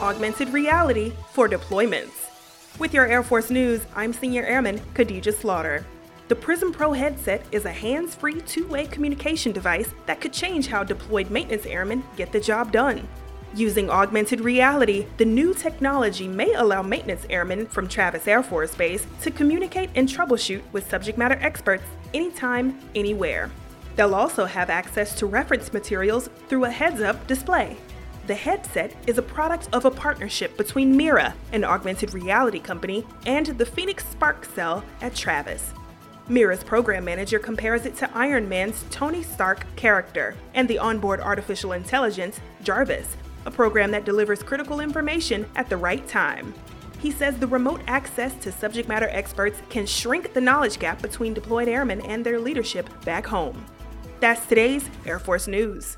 augmented reality for deployments. With your Air Force News, I'm Senior Airman Khadija Slaughter. The Prism Pro headset is a hands free two way communication device that could change how deployed maintenance airmen get the job done. Using augmented reality, the new technology may allow maintenance airmen from Travis Air Force Base to communicate and troubleshoot with subject matter experts anytime, anywhere. They'll also have access to reference materials through a heads up display. The headset is a product of a partnership between Mira, an augmented reality company, and the Phoenix Spark Cell at Travis. Mira's program manager compares it to Iron Man's Tony Stark character and the onboard artificial intelligence, Jarvis, a program that delivers critical information at the right time. He says the remote access to subject matter experts can shrink the knowledge gap between deployed airmen and their leadership back home. That's today's Air Force News.